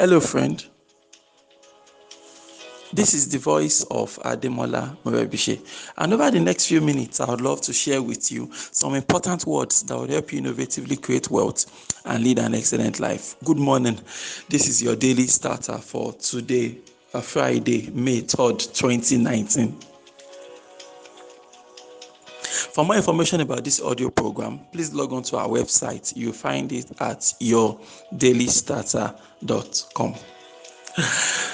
Hello, friend. This is the voice of Ademola Morebise. And over the next few minutes, I would love to share with you some important words that will help you innovatively create wealth and lead an excellent life. Good morning. This is your daily starter for today, uh, Friday, May 3rd, 2019. For more information about this audio program, please log on to our website. You'll find it at yourdailystarter.com.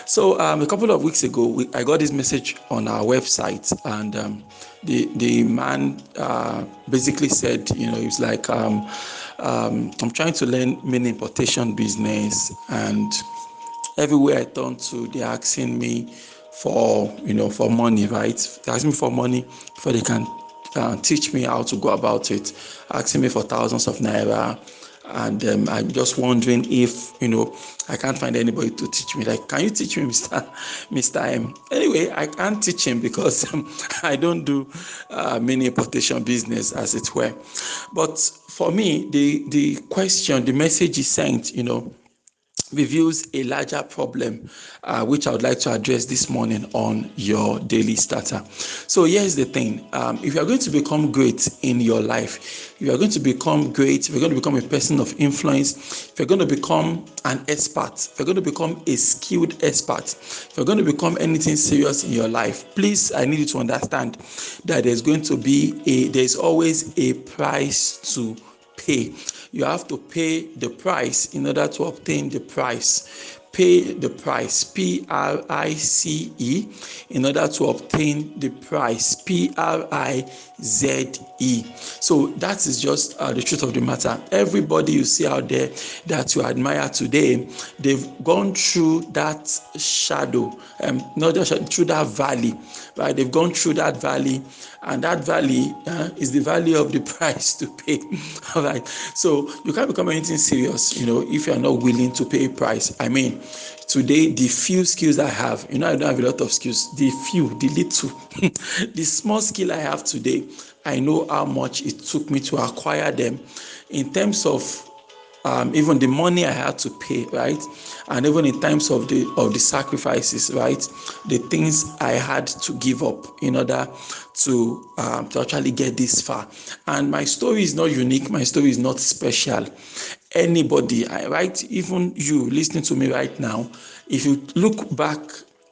So um, a couple of weeks ago, we, I got this message on our website, and um, the the man uh, basically said, you know, was like, um, um I'm trying to learn mini importation business, and everywhere I turn to, they're asking me for you know for money, right? They're asking me for money before they can uh, teach me how to go about it, asking me for thousands of naira. And um, I'm just wondering if you know I can't find anybody to teach me. Like, can you teach me, Mister Mister M? Anyway, I can't teach him because um, I don't do uh, mini importation business, as it were. But for me, the the question, the message he sent, you know, reveals a larger problem, uh, which I would like to address this morning on your daily starter. So, here's the thing um, if you are going to become great in your life, if you are going to become great, if you're going to become a person of influence, if you're going to become an expert, if you're going to become a skilled expert, if you're going to become anything serious in your life, please, I need you to understand that there's going to be a, there's always a price to pay. You have to pay the price in order to obtain the price. Pay the price, P R I C E, in order to obtain the price, P R I Z E. So that is just uh, the truth of the matter. Everybody you see out there that you admire today, they've gone through that shadow, um, not just through that valley, right? They've gone through that valley, and that valley uh, is the value of the price to pay. All right. So you can't become anything serious, you know, if you're not willing to pay a price. I mean, today the few skills I have, you know, I don't have a lot of skills. The few, the little, the small skill I have today, I know how much it took me to acquire them in terms of um, even the money I had to pay, right? And even in terms of the of the sacrifices, right? The things I had to give up in order to um, to actually get this far. And my story is not unique. My story is not special. Anybody, right? Even you listening to me right now, if you look back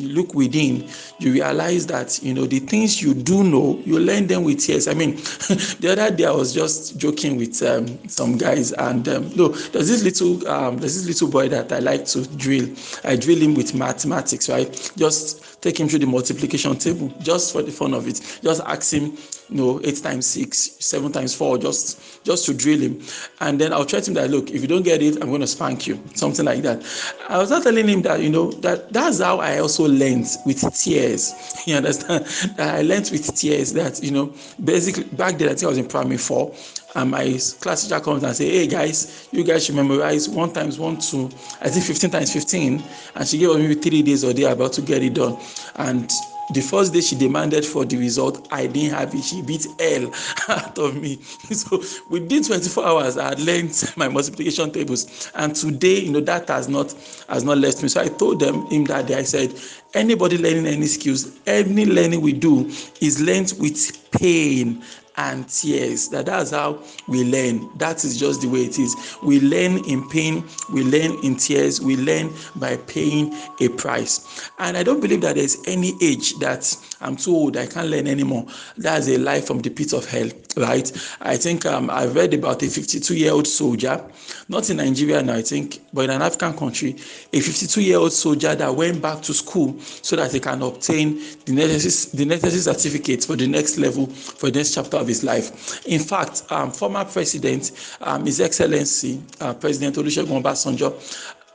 you look within, you realize that you know the things you do know, you learn them with tears. I mean, the other day I was just joking with um, some guys, and um, no, there's this little um, there's this little boy that I like to drill. I drill him with mathematics, right? Just take him through the multiplication table, just for the fun of it. Just ask him, you know, eight times six, seven times four, just just to drill him, and then I'll threaten him that look, if you don't get it, I'm going to spank you, something like that. I was not telling him that you know that that's how I also learned with tears. You understand? I learned with tears that you know, basically back then I think I was in primary four, and my class teacher comes and say, "Hey guys, you guys should memorize one times one to I think fifteen times fifteen, and she gave me three days or day about to get it done, and the first day she demanded for the result i didn't have it. She beat hell out of me. So within 24 hours i had learned my multiplication tables. And today you know that has not has not left me. So i told them him that day i said anybody learning any skills any learning we do is learned with pain and tears. That that's how we learn. That is just the way it is. We learn in pain we learn in tears we learn by paying a price. And i don't believe that there's any age that i'm too old i can't learn anymore. That's a lie from the pit of hell right? I think um, i've read about a 52 year old soldier not in nigeria now i think but in an african country a 52 year old soldier that went back to school so that he can obtain the necessary the necessary certificates for the next level for the next chapter of his life. In fact, um, former President, um, His Excellency uh, President Olusegun Obasanjo,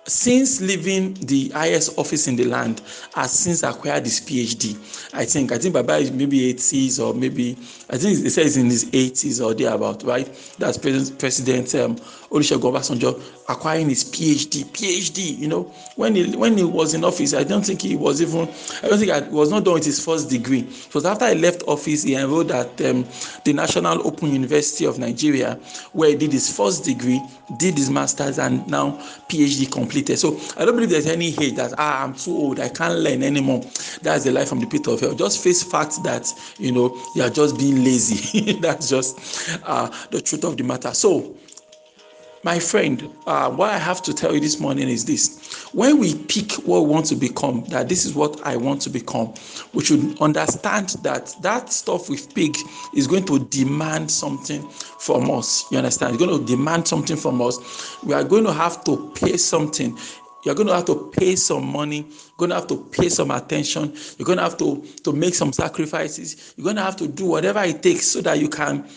since leaving the highest office in the land has since acquired his phd i think i think baba is maybe 80s or maybe i think it says in his 80s or thereabout right that's president president um, Olusegun Obasanjo acquiring his PhD. PhD, you know, when he when he was in office, I don't think he was even. I don't think he was not done with his first degree. It was after he left office, he enrolled at um, the National Open University of Nigeria, where he did his first degree, did his masters, and now PhD completed. So I don't believe there's any hate that ah I'm too old, I can't learn anymore. That's the life from the pit of hell. Just face fact that you know you are just being lazy. That's just uh, the truth of the matter. So my friend, uh, what I have to tell you this morning is this. When we pick what we want to become, that this is what I want to become, we should understand that that stuff we've picked is going to demand something from us. You understand? It's going to demand something from us. We are going to have to pay something you're going to have to pay some money you're going to have to pay some attention you're going to have to to make some sacrifices you're going to have to do whatever it takes so that you can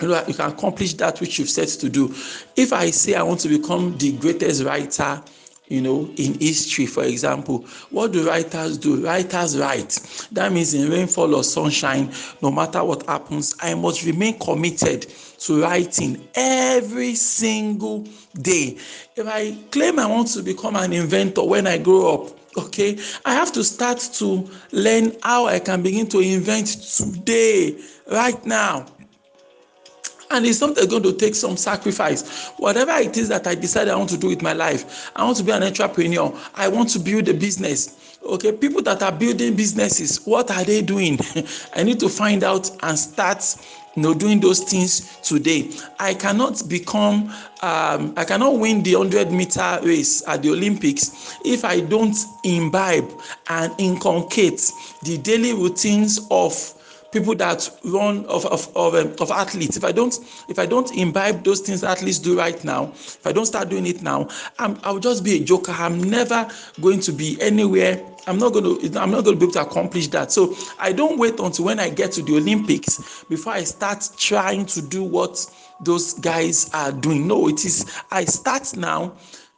you know you can accomplish that which you've set to do. If i say i want to become the greatest writer you know in history for example what do writers do? Writers write. That means in rainfall or sunshine no matter what happens i must remain committed to writing every single day. If i claim i want to become an inventor when i grow up okay i have to start to learn how i can begin to invent today right now and it's something going to take some sacrifice. Whatever it is that i decide i want to do with my life i want to be an entrepreneur i want to build a business. Okay people that are building businesses what are they doing? I need to find out and start you know doing those things today. I cannot become um, i cannot win the 100 meter race at the olympics if i don't imbibe and inculcate the daily routines of people that run of of of, um, of athletes. If i don't if i don't imbibe those things athletes do right now if i don't start doing it now i'm i'll just be a joker. I'm never going to be anywhere. I'm not going to i'm not going to be able to accomplish that. So i don't wait until when i get to the olympics before i start trying to do what those guys are doing. No it is i start now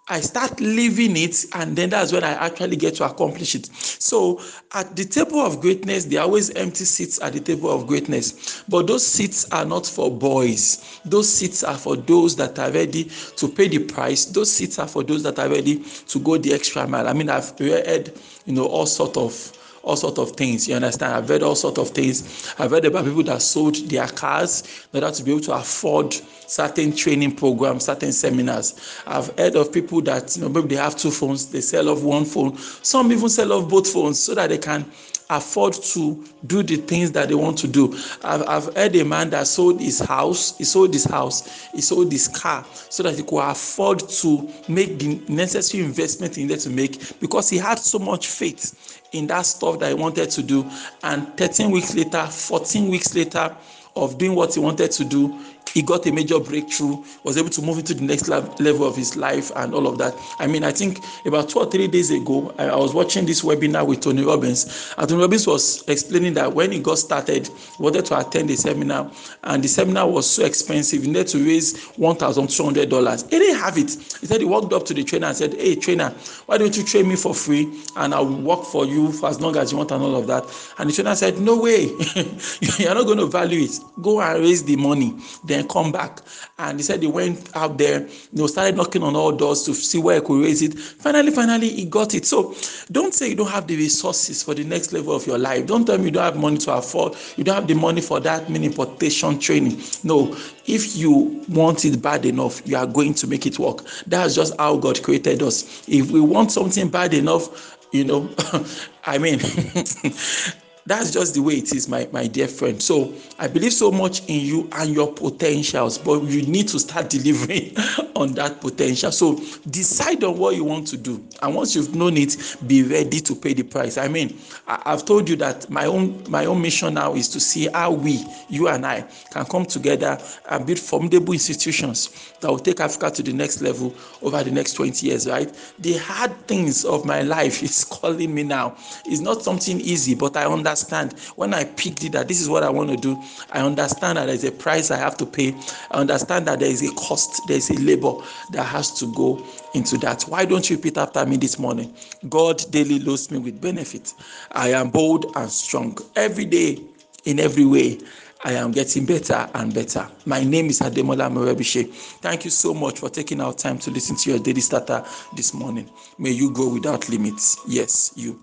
I start living it, and then that's when I actually get to accomplish it. So, at the table of greatness, there are always empty seats at the table of greatness, but those seats are not for boys. Those seats are for those that are ready to pay the price. Those seats are for those that are ready to go the extra mile. I mean, I've read, you know, all sort of all sort of things. You understand? I've read all sort of things. I've read about people that sold their cars in order to be able to afford certain training programs, certain seminars. I've heard of people that you know maybe they have two phones, they sell off one phone. Some even sell off both phones so that they can afford to do the things that they want to do. I've, I've heard a man that sold his house, he sold his house, he sold his car so that he could afford to make the necessary investment he needed to make because he had so much faith in that stuff that he wanted to do. And 13 weeks later, 14 weeks later, of doing what he wanted to do he got a major breakthrough, was able to move into the next level of his life and all of that. I mean, I think about two or three days ago, I, was watching this webinar with Tony Robbins. And Tony Robbins was explaining that when he got started, he wanted to attend a seminar, and the seminar was so expensive, he needed to raise $1,200. He didn't have it. He said he walked up to the trainer and said, Hey, trainer, why don't you train me for free and I'll work for you for as long as you want and all of that? And the trainer said, No way, you're not going to value it. Go and raise the money. Then come back. And he said he went out there, you know, started knocking on all doors to see where he could raise it. Finally, finally, he got it. So don't say you don't have the resources for the next level of your life. Don't tell me you don't have money to afford, you don't have the money for that mini importation training. No, if you want it bad enough, you are going to make it work. That's just how God created us. If we want something bad enough, you know, I mean, that's just the way it is my my dear friend. So i believe so much in you and your potentials but you need to start delivering on that potential. So decide on what you want to do. And once you've known it be ready to pay the price. I mean i've told you that my own my own mission now is to see how we you and i can come together and build formidable institutions that will take africa to the next level over the next 20 years right? The hard things of my life is calling me now. It's not something easy but i understand. When I picked it that this is what I want to do. I understand that there's a price I have to pay. I understand that there is a cost, there is a labor that has to go into that. Why don't you repeat after me this morning? God daily loads me with benefit. I am bold and strong every day, in every way. I am getting better and better. My name is Ademola Morebise. Thank you so much for taking our time to listen to your daily starter this morning. May you go without limits. Yes, you.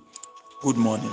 Good morning.